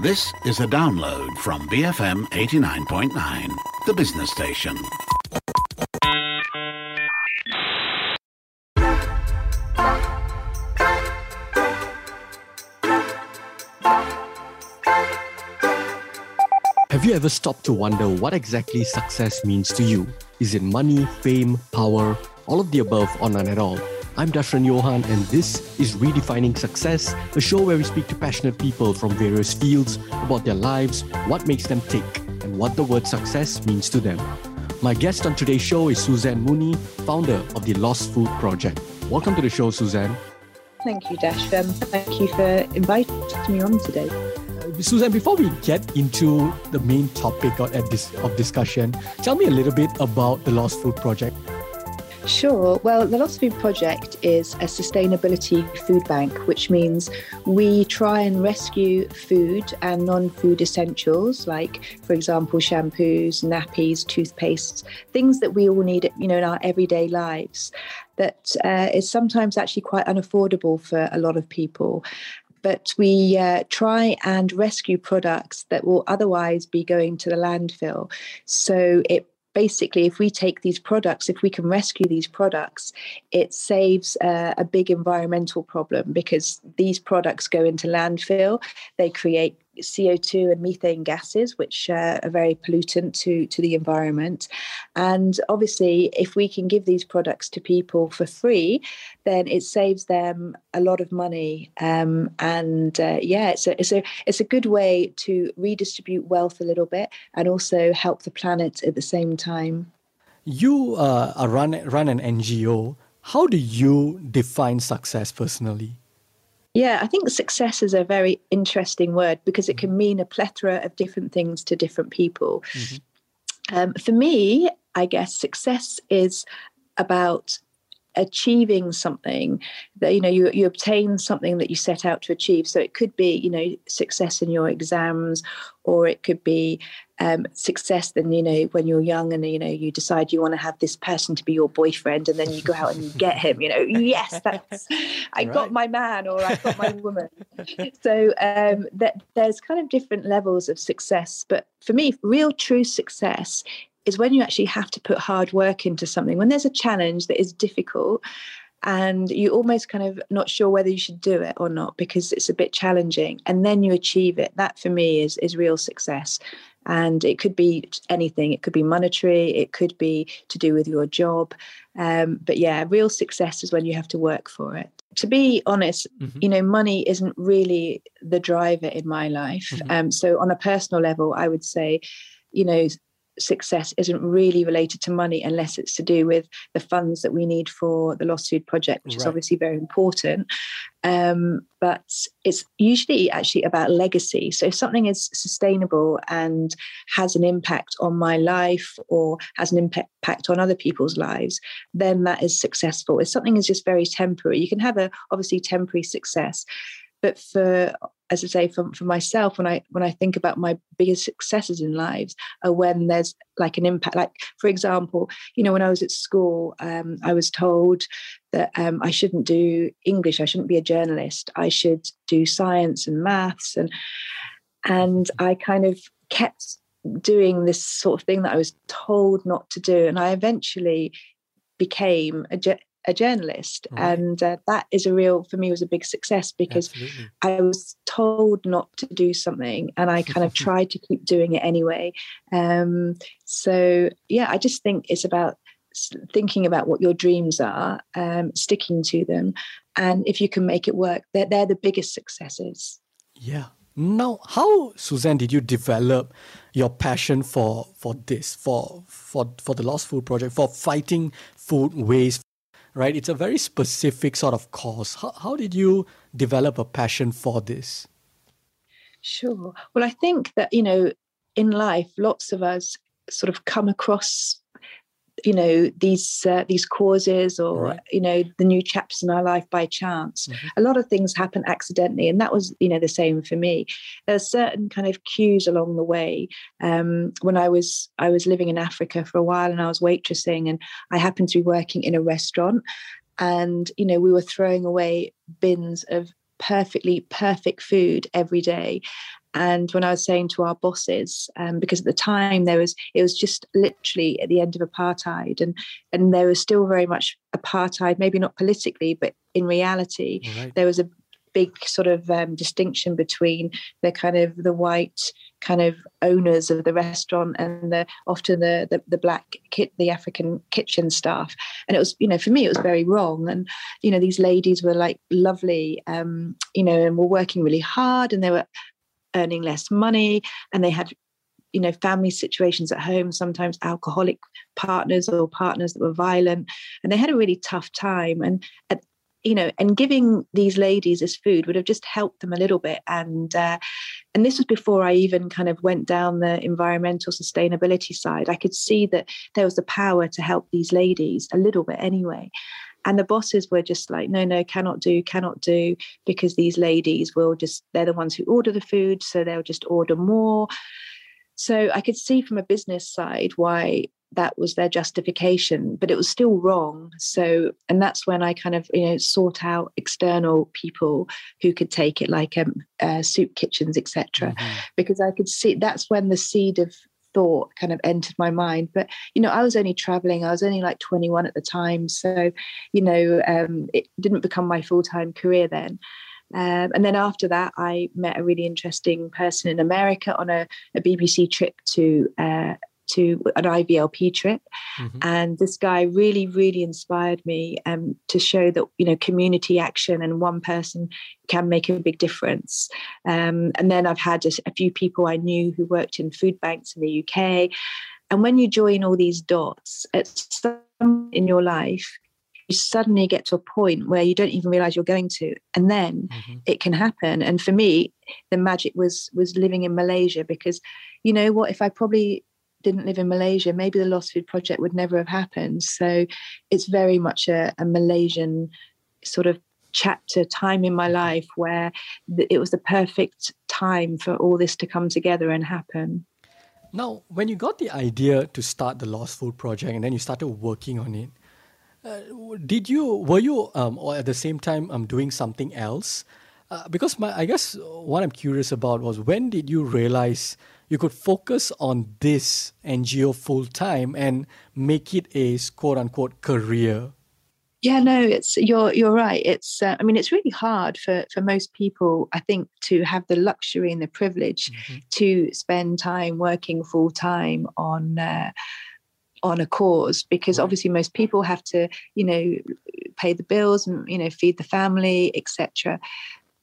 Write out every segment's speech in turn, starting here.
This is a download from BFM 89.9, the business station. Have you ever stopped to wonder what exactly success means to you? Is it money, fame, power, all of the above, or none at all? I'm Dashran Johan, and this is Redefining Success, a show where we speak to passionate people from various fields about their lives, what makes them tick, and what the word success means to them. My guest on today's show is Suzanne Mooney, founder of the Lost Food Project. Welcome to the show, Suzanne. Thank you, Dashran. Thank you for inviting me on today. Uh, Suzanne, before we get into the main topic of, of discussion, tell me a little bit about the Lost Food Project. Sure. Well, the Lost Food Project is a sustainability food bank, which means we try and rescue food and non food essentials, like, for example, shampoos, nappies, toothpastes, things that we all need you know, in our everyday lives that uh, is sometimes actually quite unaffordable for a lot of people but we uh, try and rescue products that will otherwise be going to the landfill. So it basically, if we take these products, if we can rescue these products, it saves uh, a big environmental problem because these products go into landfill. They create CO2 and methane gases, which uh, are very pollutant to, to the environment. And obviously, if we can give these products to people for free, then it saves them a lot of money. Um, and uh, yeah, it's a, it's, a, it's a good way to redistribute wealth a little bit and also help the planet at the same time. You uh, run, run an NGO. How do you define success personally? Yeah, I think success is a very interesting word because it can mm-hmm. mean a plethora of different things to different people. Mm-hmm. Um, for me, I guess success is about achieving something that you know you, you obtain something that you set out to achieve. So it could be you know success in your exams or it could be um, success then you know when you're young and you know you decide you want to have this person to be your boyfriend and then you go out and you get him you know. Yes that's i right. got my man or i got my woman. So um, that there's kind of different levels of success but for me real true success is when you actually have to put hard work into something, when there's a challenge that is difficult and you're almost kind of not sure whether you should do it or not because it's a bit challenging and then you achieve it. That for me is is real success. And it could be anything. It could be monetary. It could be to do with your job. Um, but yeah real success is when you have to work for it. To be honest mm-hmm. you know money isn't really the driver in my life. Mm-hmm. um, so on a personal level i would say you know success isn't really related to money unless it's to do with the funds that we need for the Lost Food Project, which right. is obviously very important. Um, but it's usually actually about legacy. So if something is sustainable and has an impact on my life or has an impact on other people's lives, then that is successful. If something is just very temporary, you can have a obviously temporary success but for as I say, for, for myself, when I when I think about my biggest successes in lives are when there's like an impact. Like for example, you know, when I was at school, um, I was told that um, I shouldn't do English. I shouldn't be a journalist. I should do science and maths, and and I kind of kept doing this sort of thing that I was told not to do, and I eventually became a, a journalist right. and uh, that is a real for me was a big success because Absolutely. i was told not to do something and i kind of tried to keep doing it anyway um, so yeah i just think it's about thinking about what your dreams are um, sticking to them and if you can make it work they're, they're the biggest successes yeah now how suzanne did you develop your passion for for this for for for the lost food project for fighting food waste right? It's a very specific sort of cause. How, how did you develop a passion for this? Sure. Well, I think that, you know, in life, lots of us sort of come across you know these uh, these causes or right. you know the new chapters in our life by chance mm-hmm. a lot of things happen accidentally and that was you know the same for me there's certain kind of cues along the way um, when i was i was living in africa for a while and i was waitressing and i happened to be working in a restaurant and you know we were throwing away bins of perfectly perfect food every day and when I was saying to our bosses, um, because at the time there was, it was just literally at the end of apartheid, and and there was still very much apartheid, maybe not politically, but in reality, right. there was a big sort of um, distinction between the kind of the white kind of owners of the restaurant and the often the the, the black kit the african kitchen staff and it was you know for me it was very wrong and you know these ladies were like lovely um you know and were working really hard and they were earning less money and they had you know family situations at home sometimes alcoholic partners or partners that were violent and they had a really tough time and at, you know and giving these ladies this food would have just helped them a little bit and uh, and this was before i even kind of went down the environmental sustainability side. I could see that there was the power to help these ladies a little bit anyway and the bosses were just like, no, no, cannot do, cannot do, because these ladies will just, they're the ones who order the food. So they'll just order more. So I could see from a business side why that was their justification, but it was still wrong. So, and that's when I kind of, you know, sought out external people who could take it, like um, uh, soup kitchens, etc., mm-hmm. because I could see that's when the seed of thought kind of entered my mind. But, you know, I was only traveling, I was only like 21 at the time. So, you know, um, it didn't become my full time career then. Um, and then after that, I met a really interesting person in America on a, a BBC trip to uh, to an IVLP trip. Mm-hmm. And this guy really, really inspired me um, to show that, you know, community action and one person can make a big difference. Um, and then I've had a, a few people I knew who worked in food banks in the UK. And when you join all these dots at some in your life, you suddenly get to a point where you don't even realize you're going to and then mm-hmm. it can happen and for me the magic was was living in malaysia because you know what if i probably didn't live in Malaysia, maybe the Lost Food Project would never have happened. So it's very much a, a Malaysian sort of chapter time in my life where it was the perfect time for all this to come together and happen. Now, when you got the idea to start the Lost Food Project and then you started working on it, uh, did you were you um, or at the same time um, doing something else? Uh, because my I guess what I'm curious about was when did you realize you could focus on this NGO full time and make it a quote unquote career. Yeah, no, it's you're you're right. It's uh, I mean it's really hard for for most people I think to have the luxury and the privilege mm-hmm. to spend time working full time on uh, on a cause because right. obviously most people have to you know pay the bills and you know feed the family etc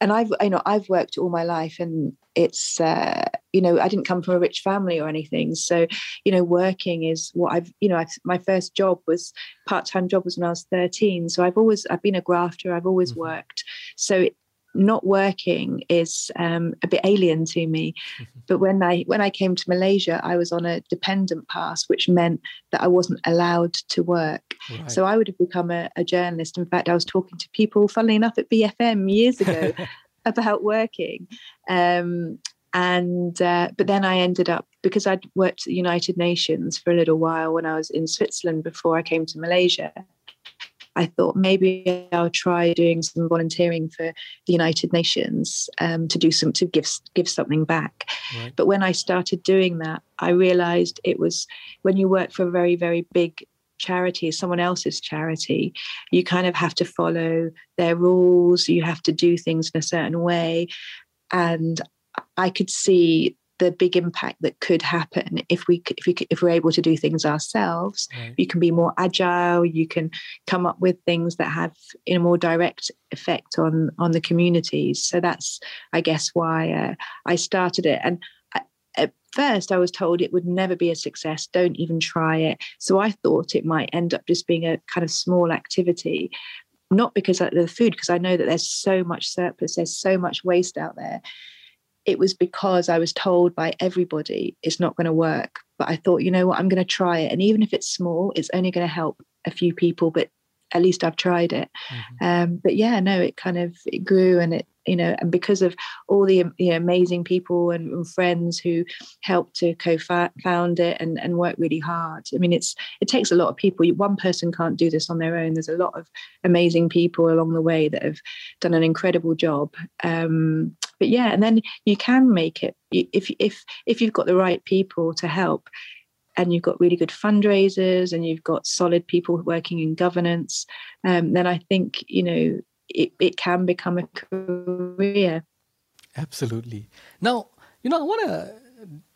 and I've you know I've worked all my life and it's uh, you know I didn't come from a rich family or anything. So you know working is what I've you know I've, my first job was part-time job was when I was 13 so I've always I've been a grafter. I've always mm-hmm. worked. So it, not working is um, a bit alien to me. Mm-hmm. But when I when I came to Malaysia, I was on a dependent pass, which meant that I wasn't allowed to work. Right. So I would have become a, a, journalist. In fact, I was talking to people, funnily enough, at BFM years ago about working. Um, and uh, but then I ended up because I'd worked at the United Nations for a little while when I was in Switzerland before I came to Malaysia. I thought maybe I'll try doing some volunteering for the United Nations um, to do some to give give something back. Right. But when I started doing that, I realised it was when you work for a very very big charity, someone else's charity, you kind of have to follow their rules. You have to do things in a certain way, and I could see the big impact that could happen if we if we if we're able to do things ourselves. Right. you can be more agile you can come up with things that have in a more direct effect on on the communities. So that's i guess why uh, i started it. And I, at first i was told it would never be a success don't even try it. So i thought it might end up just being a kind of small activity not because of the food because i know that there's so much surplus there's so much waste out there it was because I was told by everybody it's not going to work. But I thought, you know what, I'm going to try it. And even if it's small, it's only going to help a few people, but at least I've tried it. Mm-hmm. Um, but yeah, no, it kind of it grew and it you know and because of all the you know, amazing people and, and, friends who helped to co-found it and, and work really hard. I mean it's it takes a lot of people. One person can't do this on their own. There's a lot of amazing people along the way that have done an incredible job. Um, but yeah and then you can make it if if if you've got the right people to help and you've got really good fundraisers and you've got solid people working in governance um, then i think you know it, it can become a career. Absolutely. Now, you know, I want to,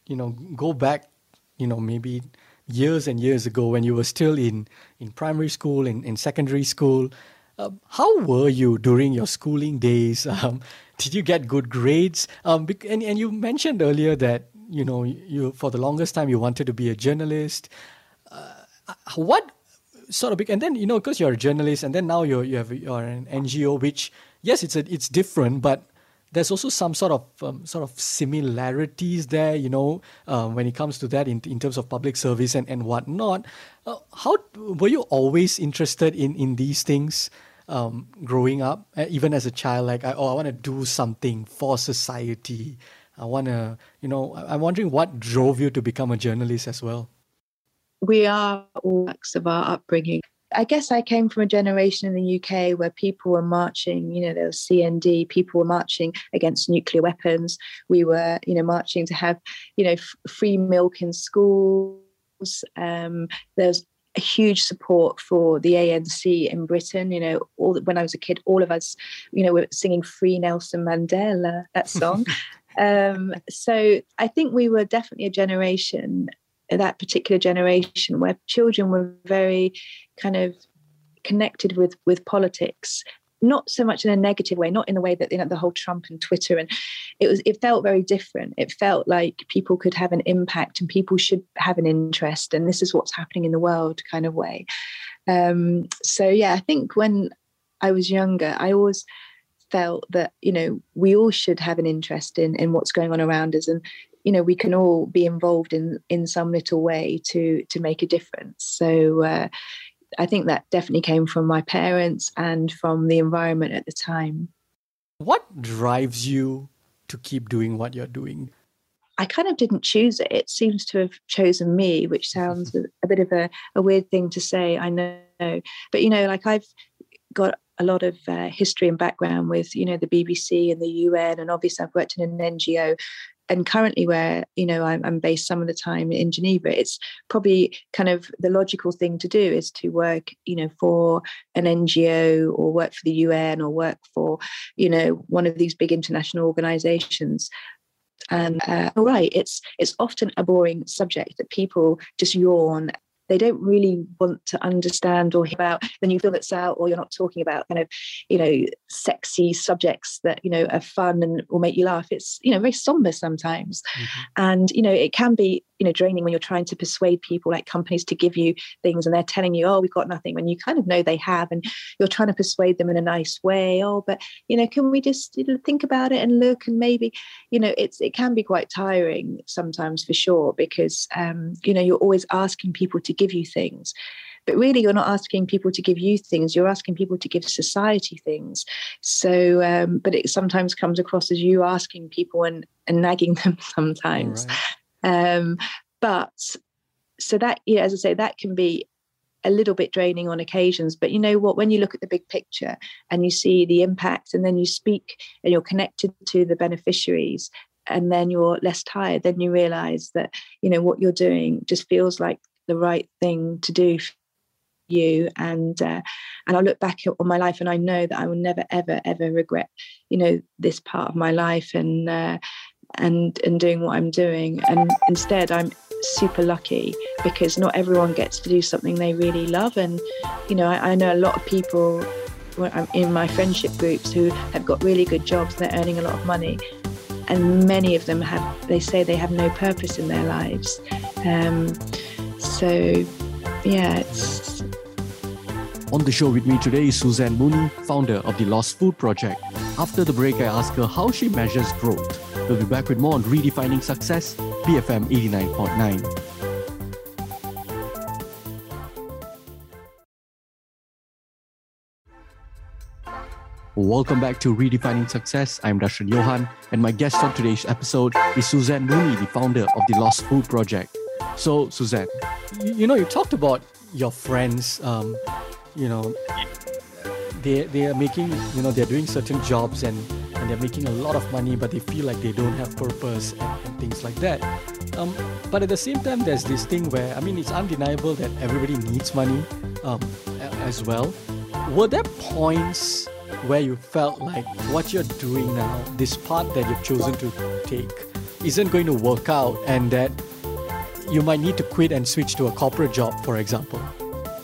you know, go back, you know, maybe years and years ago when you were still in, in primary school, in, in secondary school. Uh, how were you during your schooling days? Um, did you get good grades? Um, and, and you mentioned earlier that, you know, you for the longest time you wanted to be a journalist. Uh, what sort of big and then you know because you're a journalist and then now you're you have you're an ngo which yes it's a, it's different but there's also some sort of um, sort of similarities there you know um, when it comes to that in, in terms of public service and, and whatnot. Uh, how were you always interested in in these things um, growing up? Uh, even as a child like I, oh i want to do something for society. I want to you know i'm wondering what drove you to become a journalist as well we are all acts of our upbringing. I guess I came from a generation in the UK where people were marching, you know, there was CND, people were marching against nuclear weapons. We were, you know, marching to have, you know, f- free milk in schools. Um, there's a huge support for the ANC in Britain. You know, all when I was a kid, all of us, you know, were singing "Free Nelson Mandela" that song. um, so I think we were definitely a generation that particular generation where children were very kind of connected with with politics not so much in a negative way not in the way that you know the whole trump and twitter. And it was it felt very different. It felt like people could have an impact and people should have an interest and this is what's happening in the world kind of way. Um, so yeah i think when i was younger i always felt that you know we all should have an interest in in what's going on around us. And you know we can all be involved in in some little way to to make a difference so uh, i think that definitely came from my parents and from the environment at the time what drives you to keep doing what you're doing I kind of didn't choose it. It seems to have chosen me, which sounds a, bit of a, a, weird thing to say, I know. But, you know, like I've got a lot of uh, history and background with, you know, the BBC and the UN, and obviously I've worked in an NGO and currently where you know I'm, I'm, based some of the time in geneva it's probably kind of the logical thing to do is to work you know for an ngo or work for the un or work for you know one of these big international organizations. And uh, right it's it's often a boring subject that people just yawn they don't really want to understand or hear about the new film that's out, or you're not talking about kind of, you know, sexy subjects that, you know, are fun and will make you laugh. It's, you know, very somber sometimes. Mm-hmm. And, you know, it can be you know draining when you're trying to persuade people like companies to give you things and they're telling you oh we've got nothing when you kind of know they have and you're trying to persuade them in a nice way oh but you know can we just think about it and look and maybe you know it's it can be quite tiring sometimes for sure because um, you know you're always asking people to give you things but really you're not asking people to give you things you're asking people to give society things so um, but it sometimes comes across as you asking people and, and nagging them sometimes right. Um, but so that, yeah, as I say, that can be a little bit draining on occasions. But you know what? When you look at the big picture and you see the impact, and then you speak and you're connected to the beneficiaries, and then you're less tired, then you realize that you know what you're doing just feels like the right thing to do for you and uh, and I look back on my life and I know that I will never ever ever regret you know this part of my life and uh, and and doing what I'm doing. And instead, I'm super lucky because not everyone gets to do something they really love. And you know, I, I know a lot of people in my friendship groups who have got really good jobs. They're earning a lot of money, and many of them have. They say they have no purpose in their lives. Um, so, yeah, it's. On the show with me today is Suzanne Mooney, founder of the Lost Food Project. After the break, I ask her how she measures growth. We'll be back with more on Redefining Success, BFM 89.9. Welcome back to Redefining Success. I'm Dashran Johan, and my guest on today's episode is Suzanne Mooney, the founder of the Lost Food Project. So, Suzanne, you, know, you talked about your friends, um, you know, they, they are making, you know, they're doing certain jobs and, and they're making a lot of money, but they feel like they don't have purpose and, and things like that. Um, but at the same time, there's this thing where, I mean, it's undeniable that everybody needs money um, as well. Were there points where you felt like what you're doing now, this path that you've chosen to take, isn't going to work out and that you might need to quit and switch to a corporate job, for example?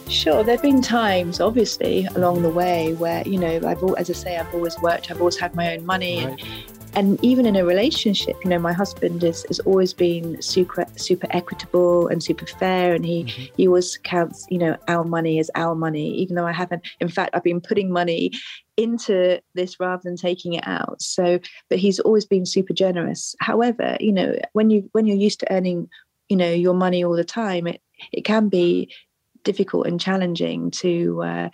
Sure, there have been times, obviously, along the way where you know, I've as I say, I've always worked, I've always had my own money, right. and and even in a relationship, you know, my husband is has always been super super equitable and super fair, and he mm-hmm. he always counts, you know, our money as our money, even though I haven't. In fact, I've been putting money into this rather than taking it out. So, but he's always been super generous. However, you know, when you when you're used to earning, you know, your money all the time, it it can be difficult and challenging to uh,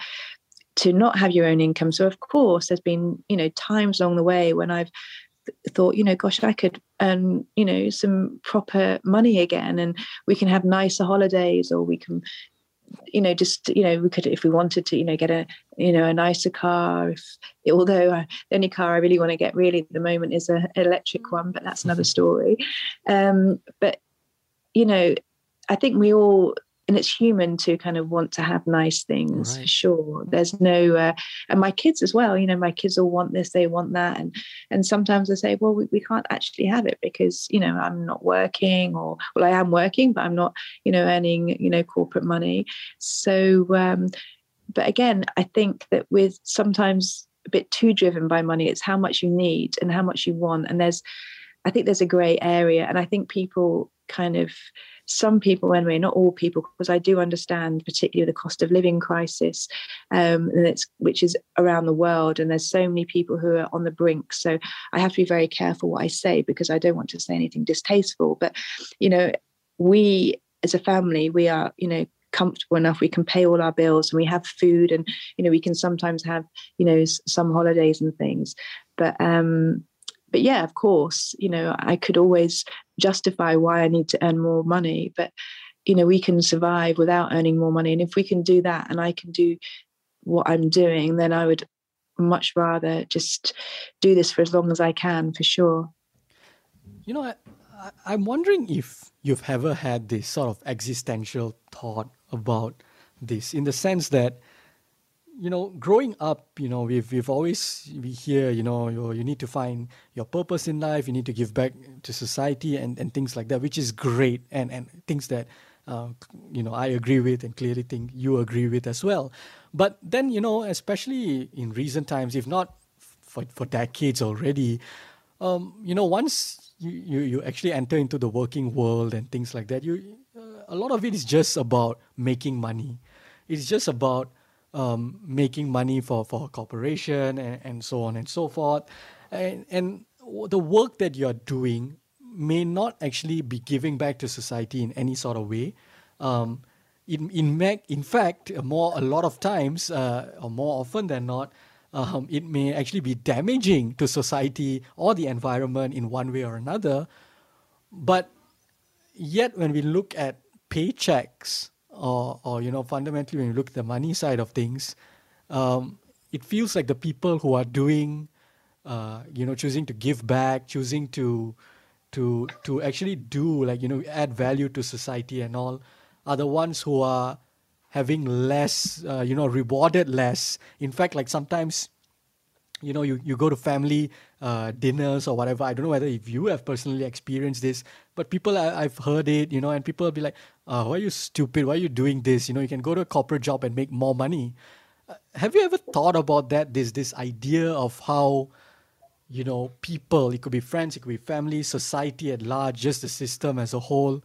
to not have your own income. So of course, there's been you know times along the way when I've thought, you know, gosh, I could earn, you know, some proper money again, and we can have nicer holidays, or we can, you know, just you know, we could if we wanted to, you know, get a you know a nicer car. If although I, the only car I really want to get really at the moment is a, an electric one, but that's another story. Um, but you know, I think we all and it's human to kind of want to have nice things right. for sure there's no uh, and my kids as well you know my kids all want this they want that and and sometimes i say well we, we can't actually have it because you know i'm not working or well i am working but i'm not you know earning you know corporate money so um but again i think that with sometimes a bit too driven by money it's how much you need and how much you want and there's i think there's a gray area and i think people kind of some people anyway, not all people, because I do understand particularly the cost of living crisis, um, and it's which is around the world, and there's so many people who are on the brink. So I have to be very careful what I say because I don't want to say anything distasteful. But you know, we as a family, we are you know comfortable enough we can pay all our bills and we have food and you know we can sometimes have you know some holidays and things but um but yeah, of course, you know, I could always justify why I need to earn more money, but you know, we can survive without earning more money. And if we can do that and I can do what I'm doing, then I would much rather just do this for as long as I can for sure. You know, I, I'm wondering if you've ever had this sort of existential thought about this in the sense that you know, growing up, you know, we've we've always we hear, you know, you you need to find your purpose in life. You need to give back to society and, and things like that, which is great and and things that, uh, you know, I agree with and clearly think you agree with as well. But then, you know, especially in recent times, if not for for decades already, um, you know, once you, you you actually enter into the working world and things like that, you uh, a lot of it is just about making money. It's just about um, making money for, for a corporation and, and so on and so forth. And, and the work that you're doing may not actually be giving back to society in any sort of way. Um, in, in, in fact, more a lot of times, uh, or more often than not, um, it may actually be damaging to society or the environment in one way or another. But yet, when we look at paychecks or, or you know, fundamentally, when you look at the money side of things, um, it feels like the people who are doing, uh, you know, choosing to give back, choosing to, to, to actually do like you know, add value to society and all, are the ones who are having less, uh, you know, rewarded less. In fact, like sometimes you know you, you go to family uh, dinners or whatever i don't know whether if you have personally experienced this but people I, have heard it you know and people will be like uh, why are you stupid? Why are you doing this? You know you can go to a corporate job and make more money. Uh, have you ever thought about that? This this idea of how you know people it could be friends it could be family society at large just the system as a whole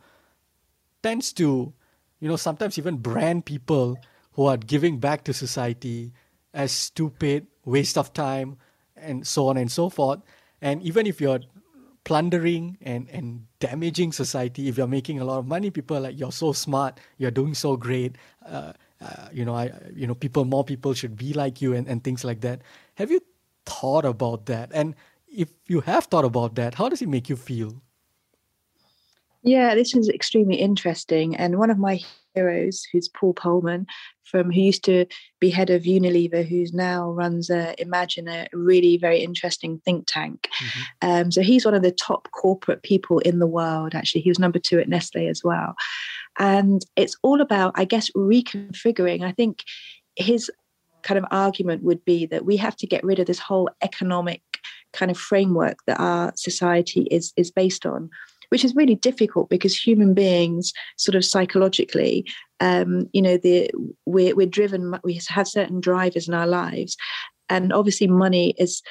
tends to you know sometimes even brand people who are giving back to society as stupid waste of time, and so on and so forth. And even if you're plundering and, and damaging society, if you're making a lot of money, people are like, you're so smart, you're doing so great. Uh, uh, you know, I, you know, people, more people should be like you and, and things like that. Have you thought about that? And if you have thought about that, how does it make you feel? Yeah, this is extremely interesting. And one of my heroes, who's Paul Polman, from who used to be head of Unilever, who's now runs a Imagine, a really very interesting think tank. Mm-hmm. Um, so he's one of the top corporate people in the world. Actually, he was number two at Nestle as well. And it's all about, I guess, reconfiguring. I think his kind of argument would be that we have to get rid of this whole economic kind of framework that our society is is based on which is really difficult because human beings sort of psychologically um, you know the we're, we're driven we have certain drivers in our lives. And obviously money is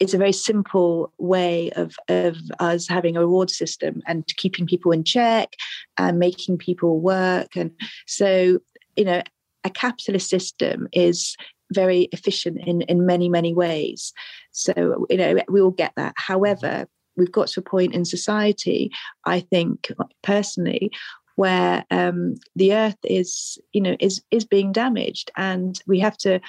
it's a very simple way of, of us having a reward system and keeping people in check and making people work. And so you know a capitalist system is very efficient in in many many ways. So you know we all get that. However we've got to a point in society, I think personally, where um, the earth is, you know, is is being damaged, and we have to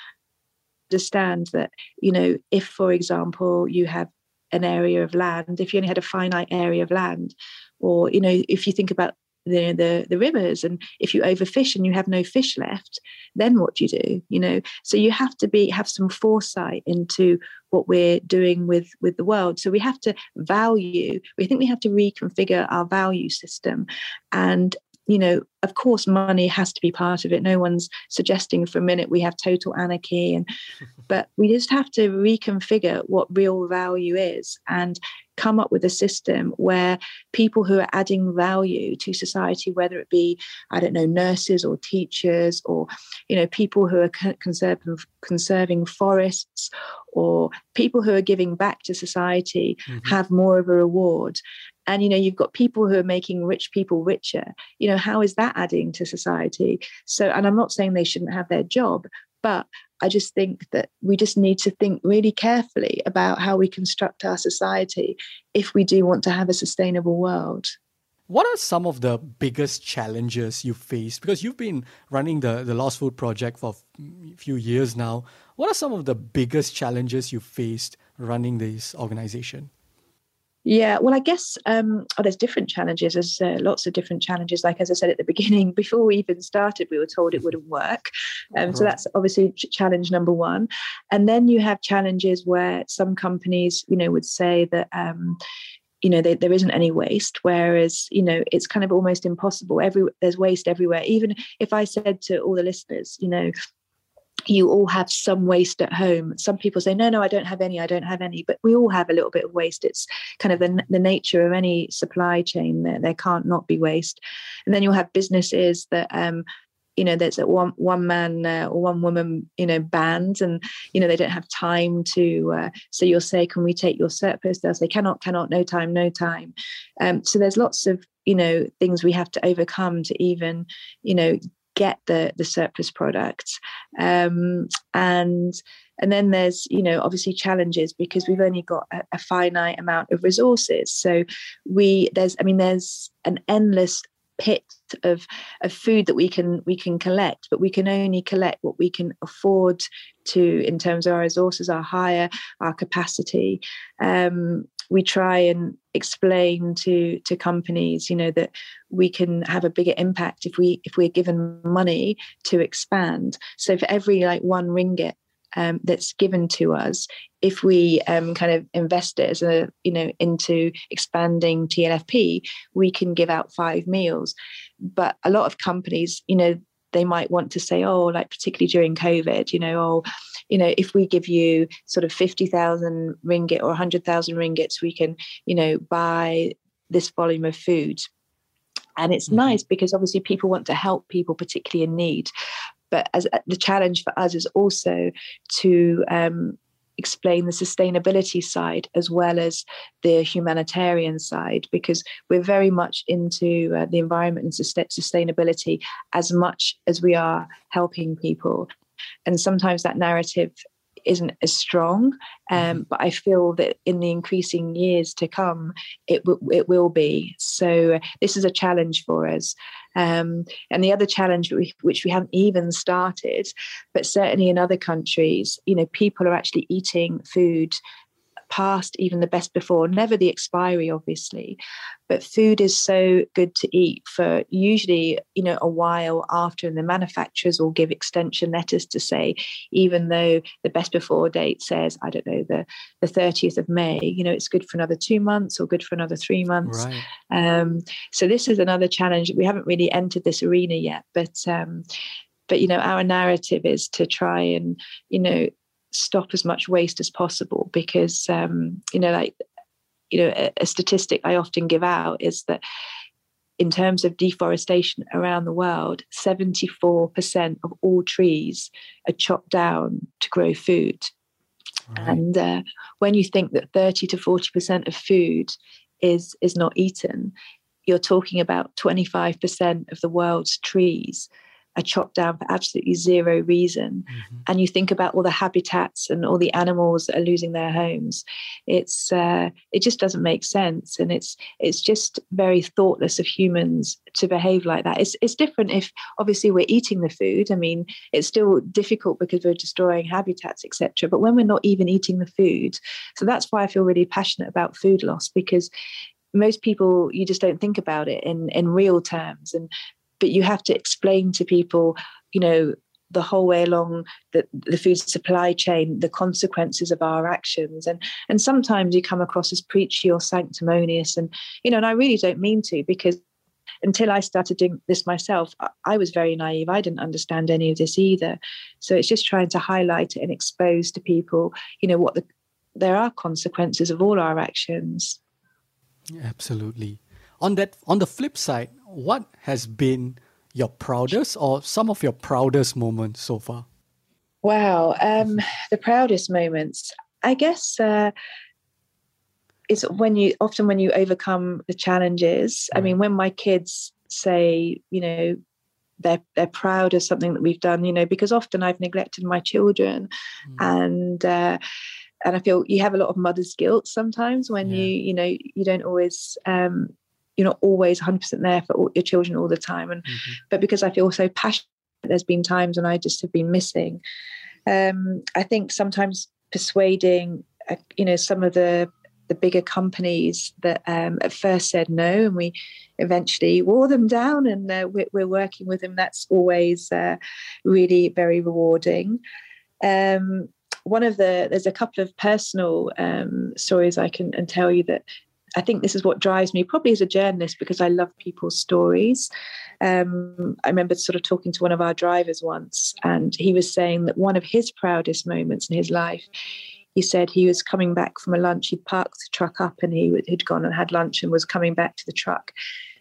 understand that, you know, if, for example, you have an area of land, if you only had a finite area of land, or you know, if you think about the, the the rivers and if you overfish and you have no fish left then what do you do you know? So you have to be have some foresight into what we're doing with with the world. So we have to value we think we have to reconfigure our value system. And you know, of course, money has to be part of it. No one's suggesting for a minute we have total anarchy, and but we just have to reconfigure what real value is and come up with a system where people who are adding value to society, whether it be, I don't know, nurses or teachers or, you know, people who are conserving, conserving forests or people who are giving back to society mm-hmm. have more of a reward and you know you've got people who are making rich people richer you know how is that adding to society so and i'm not saying they shouldn't have their job but i just think that we just need to think really carefully about how we construct our society if we do want to have a sustainable world what are some of the biggest challenges you faced? Because you've been running the, the Lost Food Project for a few years now. What are some of the biggest challenges you faced running this organization? Yeah, well, I guess um, oh, there's different challenges. There's uh, lots of different challenges. Like as I said at the beginning, before we even started, we were told it wouldn't work. Um, So that's obviously challenge number one. And then you have challenges where some companies, you know, would say that. Um, you know they, there isn't any waste whereas you know it's kind of almost impossible every there's waste everywhere even if i said to all the listeners you know you all have some waste at home. Some people say, no, no, I don't have any, I don't have any, but we all have a little bit of waste. It's kind of the, the nature of any supply chain. There, there can't not be waste. And then you'll have businesses that, um, you know, there's a one one man uh, or one woman, you know, band, and you know they don't have time to. Uh, so you'll say, "Can we take your surplus?" They'll say, "Cannot, cannot, no time, no time." Um, so there's lots of you know things we have to overcome to even you know get the the surplus products. Um, and and then there's you know obviously challenges because we've only got a, a, finite amount of resources. So we there's i mean there's an endless pit of of food that we can we can collect but we can only collect what we can afford to in terms of our resources our hire our capacity. Um, we try and explain to to companies you know that we can have a bigger impact if we if we're given money to expand. So for every like one ringgit um, that's given to us if we um, kind of invest it as a you know into expanding tlfp we can give out five meals. But a lot of companies you know they might want to say, oh, like particularly during COVID, you know, oh, you know, if we give you sort of 50,000 ringgit or 100,000 ringgits, we can, you know, buy this volume of food. And it's mm-hmm. nice because obviously people want to help people, particularly in need. But as the challenge for us is also to um, explain the sustainability side as well as the humanitarian side because we're very much into uh, the environment and sustainability as much as we are helping people. And sometimes that narrative isn't as strong. Um, mm-hmm. but I feel that in the increasing years to come, it w- it will be. So this is a challenge for us. Um, and the other challenge, which we haven't even started, but certainly in other countries, you know, people are actually eating food past even the best before, never the expiry, obviously. But food is so good to eat for usually, you know, a while after, and the manufacturers will give extension letters to say, even though the best before date says, I don't know, the, the 30th of May, you know, it's good for another two months or good for another three months. Right. Um, so this is another challenge. We haven't really entered this arena yet, but um, but you know our narrative is to try and you know stop as much waste as possible because um, you know like you know a, a statistic i often give out is that in terms of deforestation around the world 74% of all trees are chopped down to grow food right. and uh, when you think that 30 to 40% of food is is not eaten you're talking about 25% of the world's trees are chopped down for absolutely zero reason. Mm-hmm. and you think about all the habitats and all the animals that are losing their homes. It's uh, it just doesn't make sense. And it's it's just very thoughtless of humans to behave like that. It's it's different if obviously we're eating the food. I mean it's still difficult because we're destroying habitats etc but when we're not even eating the food so that's why i feel really passionate about food loss because most people you just don't think about it in in real terms. And but you have to explain to people, you know, the whole way along the, the food supply chain, the consequences of our actions. And and sometimes you come across as preachy or sanctimonious. And, you know, and I really don't mean to because until I started doing this myself, I was very naive. I didn't understand any of this either. So it's just trying to highlight and expose to people, you know, what the there are consequences of all our actions. Absolutely. On that on the flip side, what has been your proudest or some of your proudest moments so far? Wow, um, the proudest moments. I guess uh, it's when you often when you overcome the challenges. Right. I mean, when my kids say, you know, they're they're proud of something that we've done, you know, because often I've neglected my children, mm. and uh, and I feel you have a lot of mother's guilt sometimes when yeah. you you know you don't always um, you're not always 100% there for all, your children all the time and mm-hmm. but because i feel so passionate there's been times when i just have been missing um, i think sometimes persuading uh, you know some of the the bigger companies that um, at first said no and we eventually wore them down and uh, we're, we're, working with them that's always uh, really very rewarding um, one of the there's a couple of personal um, stories I can and tell you that I think this is what drives me, probably as a journalist, because I love people's stories. Um, I remember sort of talking to one of our drivers once, and he was saying that one of his proudest moments in his life, he said he was coming back from a lunch. He'd parked the truck up and he had gone and had lunch and was coming back to the truck.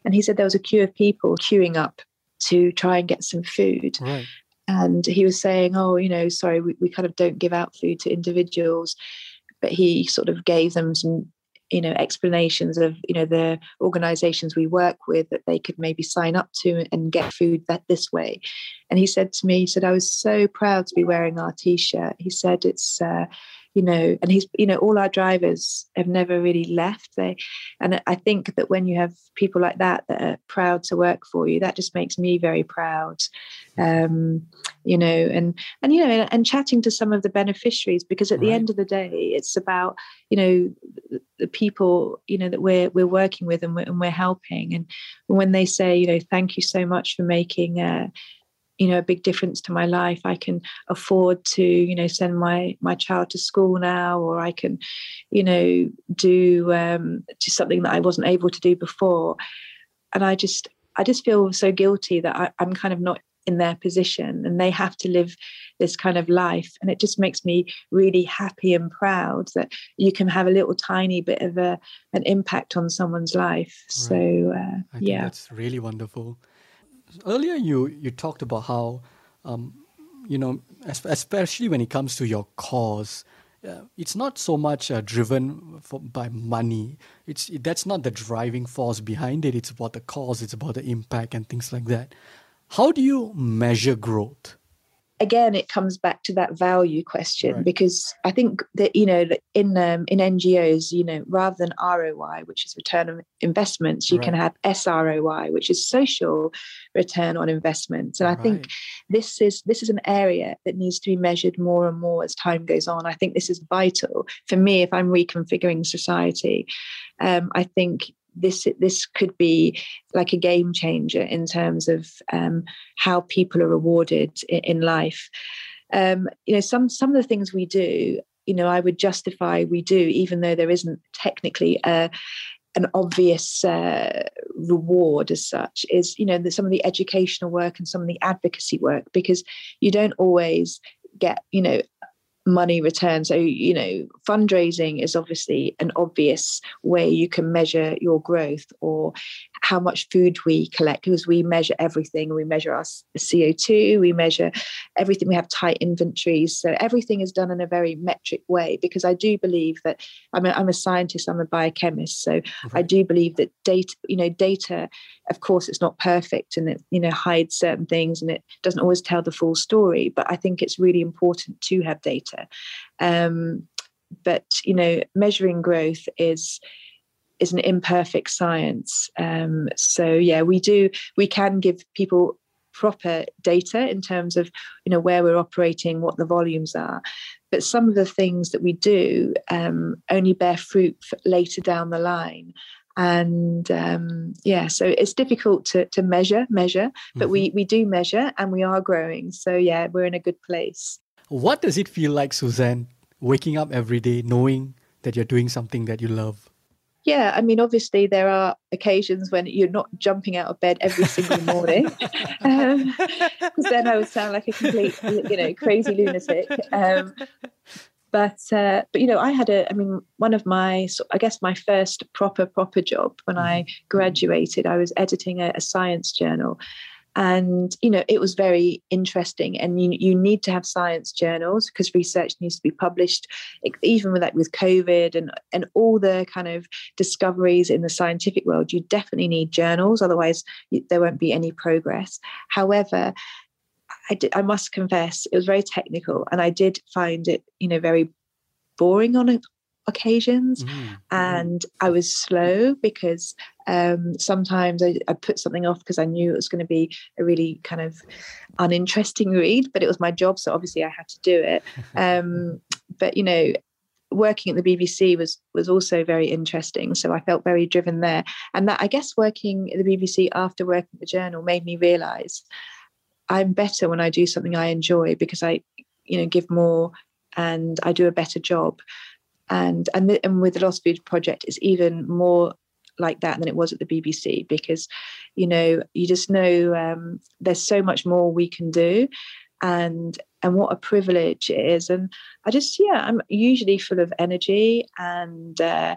And he said there was a queue of people queuing up to try and get some food. Right. And he was saying, Oh, you know, sorry, we, we kind of don't give out food to individuals but he sort of gave them some you know explanations of you know the organizations we work with that they could maybe sign up to and get food that this way. And he said to me he said i was so proud to be wearing our t-shirt. He said it's uh, you know and he's you know all our drivers have never really left. They and i think that when you have people like that that are proud to work for you that just makes me very proud. Um you know and and you know and, and chatting to some of the beneficiaries because at right. the end of the day it's about you know the people you know that we're we're working with and we're, and we're helping. And when they say you know thank you so much for making uh, you know a big difference to my life. I can afford to you know send my my child to school now or i can you know do um do something that i wasn't able to do before. And i just i just feel so guilty that I, i'm kind of not in their position and they have to live this kind of life. And it just makes me really happy and proud that you can have a little tiny bit of a an impact on someone's life. Right. so uh, yeah. that's really wonderful earlier you you talked about how um, you know especially when it comes to your cause uh, it's not so much uh, driven for, by money. It's it, that's not the driving force behind it. It's about the cause it's about the impact and things like that. How do you measure growth again it comes back to that value question Right. because i think that you know in um, in ngos you know rather than roi which is return on investments you can have sroi which is social return on investments. And i think this is this is an area that needs to be measured more and more as time goes on. I think this is vital. For me if i'm reconfiguring society um, i think this this could be like a game changer in terms of um, how people are rewarded in, in life. Um, you know some some of the things we do you know i would justify we do even though there isn't technically a an obvious uh, reward as such is you know the, some of the educational work and some of the advocacy work because you don't always get you know money return so you know fundraising is obviously an obvious way you can measure your growth or how much food we collect because we measure everything we measure our co2 we measure everything we have tight inventories so everything is done in a very metric way because i do believe that i'm a, I'm a scientist i'm a biochemist so I do believe that data, you know, data, of course, it's not perfect and it, you know, hides certain things and it doesn't always tell the full story. But I think it's really important to have data. Um, but you know, measuring growth is is an imperfect science. Um, so yeah, we do we can give people proper data in terms of you know where we're operating, what the volumes are. But some of the things that we do um, only bear fruit later down the line. And um, yeah, so it's difficult to, to measure, measure, but Mhm. we, we do measure and we are growing. So yeah, we're in a good place. What does it feel like, Suzanne, waking up every day knowing that you're doing something that you love? Yeah, I mean, obviously there are occasions when you're not jumping out of bed every single morning, because then I would sound like a complete, you know, crazy lunatic. Um, but uh, but you know, I had a, I mean, one of my, I guess my first proper proper job when I graduated, I was editing a, a science journal, and you know it was very interesting. And you, you need to have science journals because research needs to be published even with like with covid and and all the kind of discoveries in the scientific world you definitely need journals otherwise you, there won't be any progress. However I, did, I must confess it was very technical and i did find it you know very boring on o- occasions Mm. and I was slow because um, sometimes I, I put something off because I knew it was going to be a really kind of uninteresting read, but it was my job, so obviously I had to do it. Um, but you know, working at the BBC was was also very interesting, so I felt very driven there. And that I guess working at the BBC after working at the Journal made me realise I'm better when I do something I enjoy because I, you know, give more and I do a better job and and, and with the Lost Food Project, it's even more like that than it was at the BBC because, you know, you just know um, there's so much more we can do, and and what a privilege it is. And I just yeah, I'm usually full of energy and. Uh,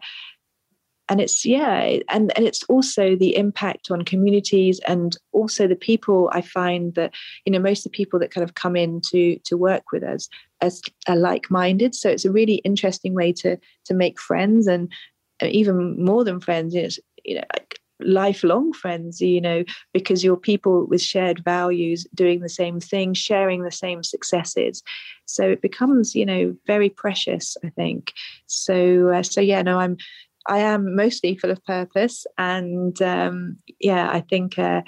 and it's yeah and and it's also the impact on communities and also the people i find that you know most of the people that kind of come in to to work with us as are like-minded. So it's a really interesting way to to make friends and uh, even more than friends it's you know like lifelong friends you know because you're people with shared values doing the same thing sharing the same successes. So it becomes you know very precious i think. So uh, so yeah no i'm I am mostly full of purpose, and um, yeah, I think uh,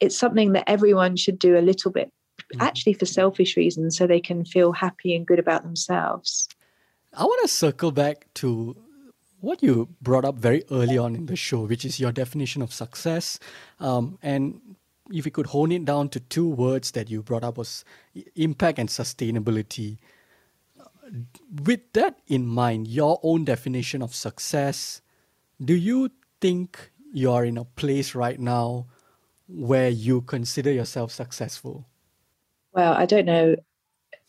it's something that everyone should do a little bit, Mhm. actually for selfish reasons, so they can feel happy and good about themselves. I want to circle back to what you brought up very early on in the show, which is your definition of success. Um, and if you could hone it down to two words that you brought up was impact and sustainability. With that in mind, your own definition of success, do you think you are in a place right now where you consider yourself successful? Well, I don't know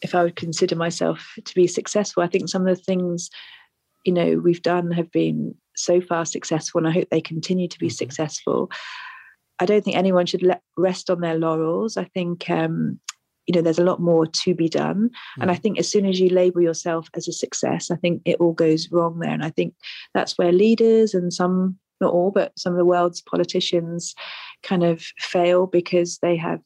if I would consider myself to be successful. I think some of the things, you know, we've done have been so far successful, and I hope they continue to be Mhm. successful. I don't think anyone should let rest on their laurels. I think, um, you know, there's a lot more to be done. And I Mhm. think as soon as you label yourself as a success, I think it all goes wrong there. And I think that's where leaders and some, not all, but some of the world's politicians kind of fail because they have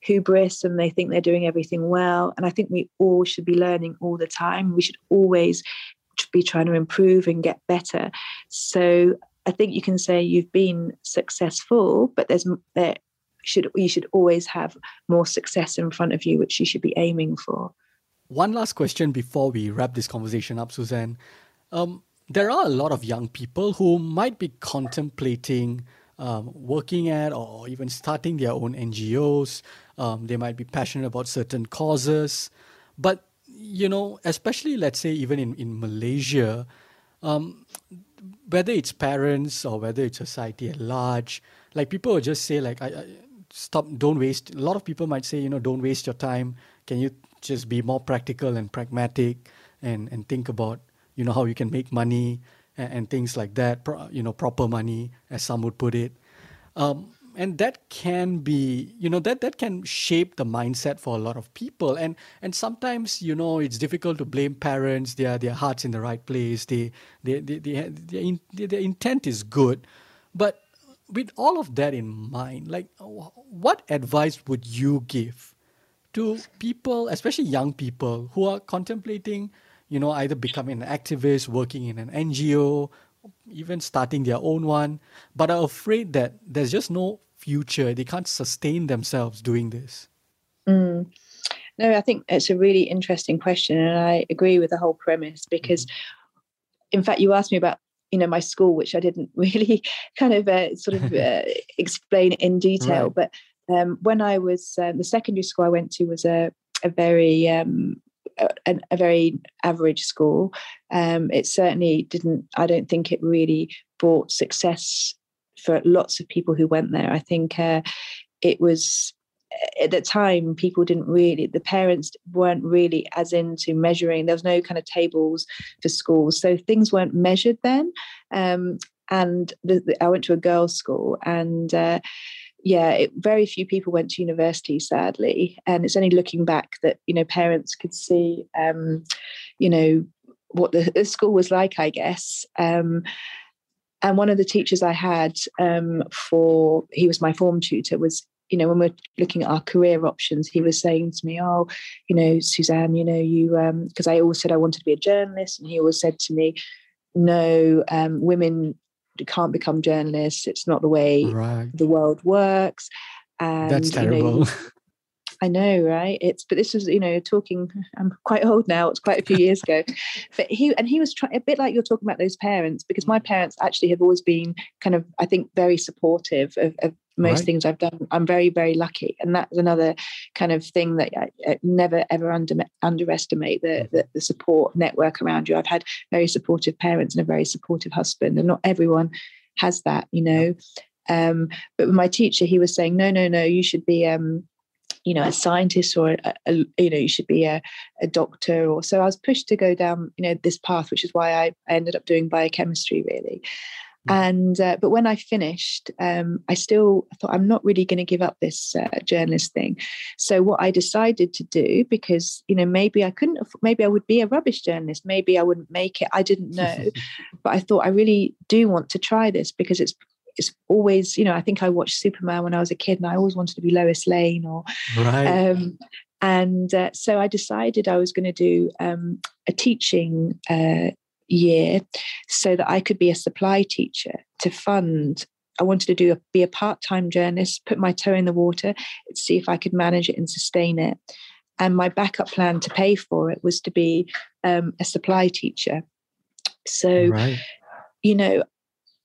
hubris and they think they're doing everything well. And I think we all should be learning all the time. We should always be trying to improve and get better. So I think you can say you've been successful, but there's there should you should always have more success in front of you, which you should be aiming for. One last question before we wrap this conversation up, Suzanne. Um, there are a lot of young people who might be contemplating um, working at or even starting their own NGOs. Um, they might be passionate about certain causes. But, you know, especially let's say even in, in Malaysia, um, whether it's parents or whether it's society at large, like people will just say like, I, I, stop, don't waste. A lot of people might say, you know, don't waste your time. Can you just be more practical and pragmatic and, and think about, you know, how you can make money and, and things like that, pro, you know, proper money, as some would put it. Um, and that can be you know that that can shape the mindset for a lot of people and and sometimes you know it's difficult to blame parents their their hearts in the right place they they, they, they their, their intent is good but with all of that in mind like what advice would you give to people especially young people who are contemplating you know either becoming an activist working in an ngo even starting their own one but are afraid that there's just no future. They can't sustain themselves doing this. Mm. No, I think it's a really interesting question, and I agree with the whole premise because, mm-hmm. in fact, you asked me about you know my school, which I didn't really kind of uh, sort of uh, explain in detail. Right. But um, when I was uh, the secondary school I went to was a a very um, a, a, very average school. Um, it certainly didn't. I don't think it really brought success for lots of people who went there. I think uh, it was at the time people didn't really the parents weren't really as into measuring. There was no kind of tables for schools so things weren't measured then. Um, and the, the, i went to a girls school and uh, yeah it, very few people went to university sadly. And it's only looking back that you know parents could see um, you know what the, the, school was like i guess. Um, and one of the teachers I had um, for he was my form tutor was you know when we're looking at our career options he was saying to me oh you know Suzanne you know you because um, I always said I wanted to be a journalist and he always said to me no um, women can't become journalists it's not the way right. the world works and that's terrible you know, I know, right? It's but this was, you know, talking. I'm quite old now. It's quite a few years ago, but he and he was trying a bit like you're talking about those parents because my mm. parents actually have always been kind of, I think, very supportive of, of most right. things I've done. I'm very, very lucky, and that's another kind of thing that I, I never ever under, underestimate the, mm. the, the support network around you. I've had very supportive parents and a very supportive husband, and not everyone has that, you know. Um, but with my teacher, he was saying, no, no, no, you should be um, you know a scientist or a, a, you know you should be a, a doctor or so i was pushed to go down you know this path which is why i, I ended up doing biochemistry really. And uh, but when i finished um, i still thought i'm not really going to give up this uh, journalist thing. So what i decided to do because you know maybe i couldn't maybe i would be a rubbish journalist maybe i wouldn't make it i didn't know. But i thought i really do want to try this because it's it's always, you know, I think I watched Superman when I was a kid and I always wanted to be Lois Lane or right. um, and uh, so I decided I was going to do um, a teaching uh, year so that I could be a supply teacher to fund. I wanted to do a, be a part-time journalist, put my toe in the water, see if I could manage it and sustain it. And my backup plan to pay for it was to be um, a supply teacher. So, right. you know,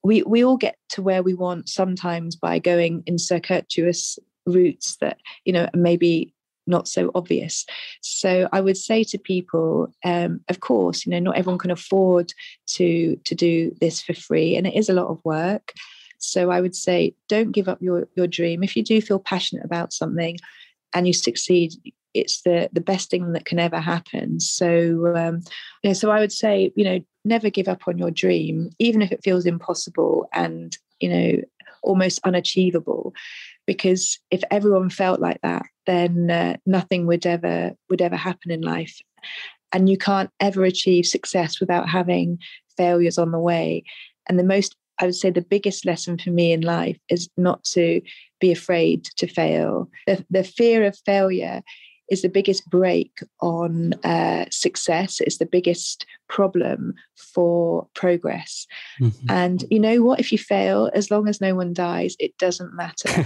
we we all get to where we want sometimes by going in circuitous routes that you know maybe not so obvious. So i would say to people um, of course you know not everyone can afford to to do this for free and it is a lot of work. So i would say don't give up your your dream. If you do feel passionate about something and you succeed it's the the best thing that can ever happen. So um so i would say you know never give up on your dream, even if it feels impossible and, you know, almost unachievable. Because if everyone felt like that, then uh, nothing would ever would ever happen in life. And you can't ever achieve success without having failures on the way. And the most I would say the biggest lesson for me in life is not to be afraid to fail. The, the fear of failure is the biggest brake on uh, success. It's the biggest problem for progress. Mm-hmm. And you know what? If you fail, as long as no one dies, it doesn't matter.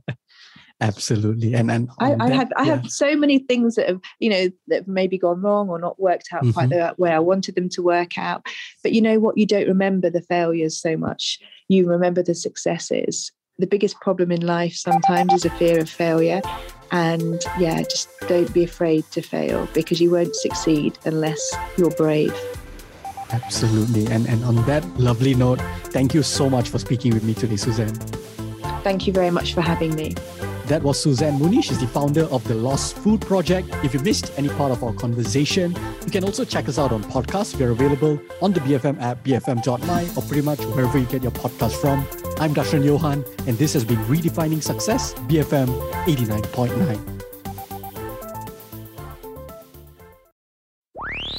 Absolutely, and and I, I have I have so many things that have you know that have maybe gone wrong or not worked out mm-hmm. quite the way I wanted them to work out. But you know what? You don't remember the failures so much. You remember the successes. The biggest problem in life sometimes is a fear of failure, and yeah, just don't be afraid to fail because you won't succeed unless you're brave. Absolutely, and and on that lovely note, thank you so much for speaking with me today, Suzanne. Thank you very much for having me. That was Suzanne Mooney. She's the founder of the Lost Food Project. If you missed any part of our conversation, you can also check us out on podcasts. We are available on the BFM app, bfm.my, or pretty much wherever you get your podcast from. I'm Darshan Johan, and this has been Redefining Success, BFM 89.9.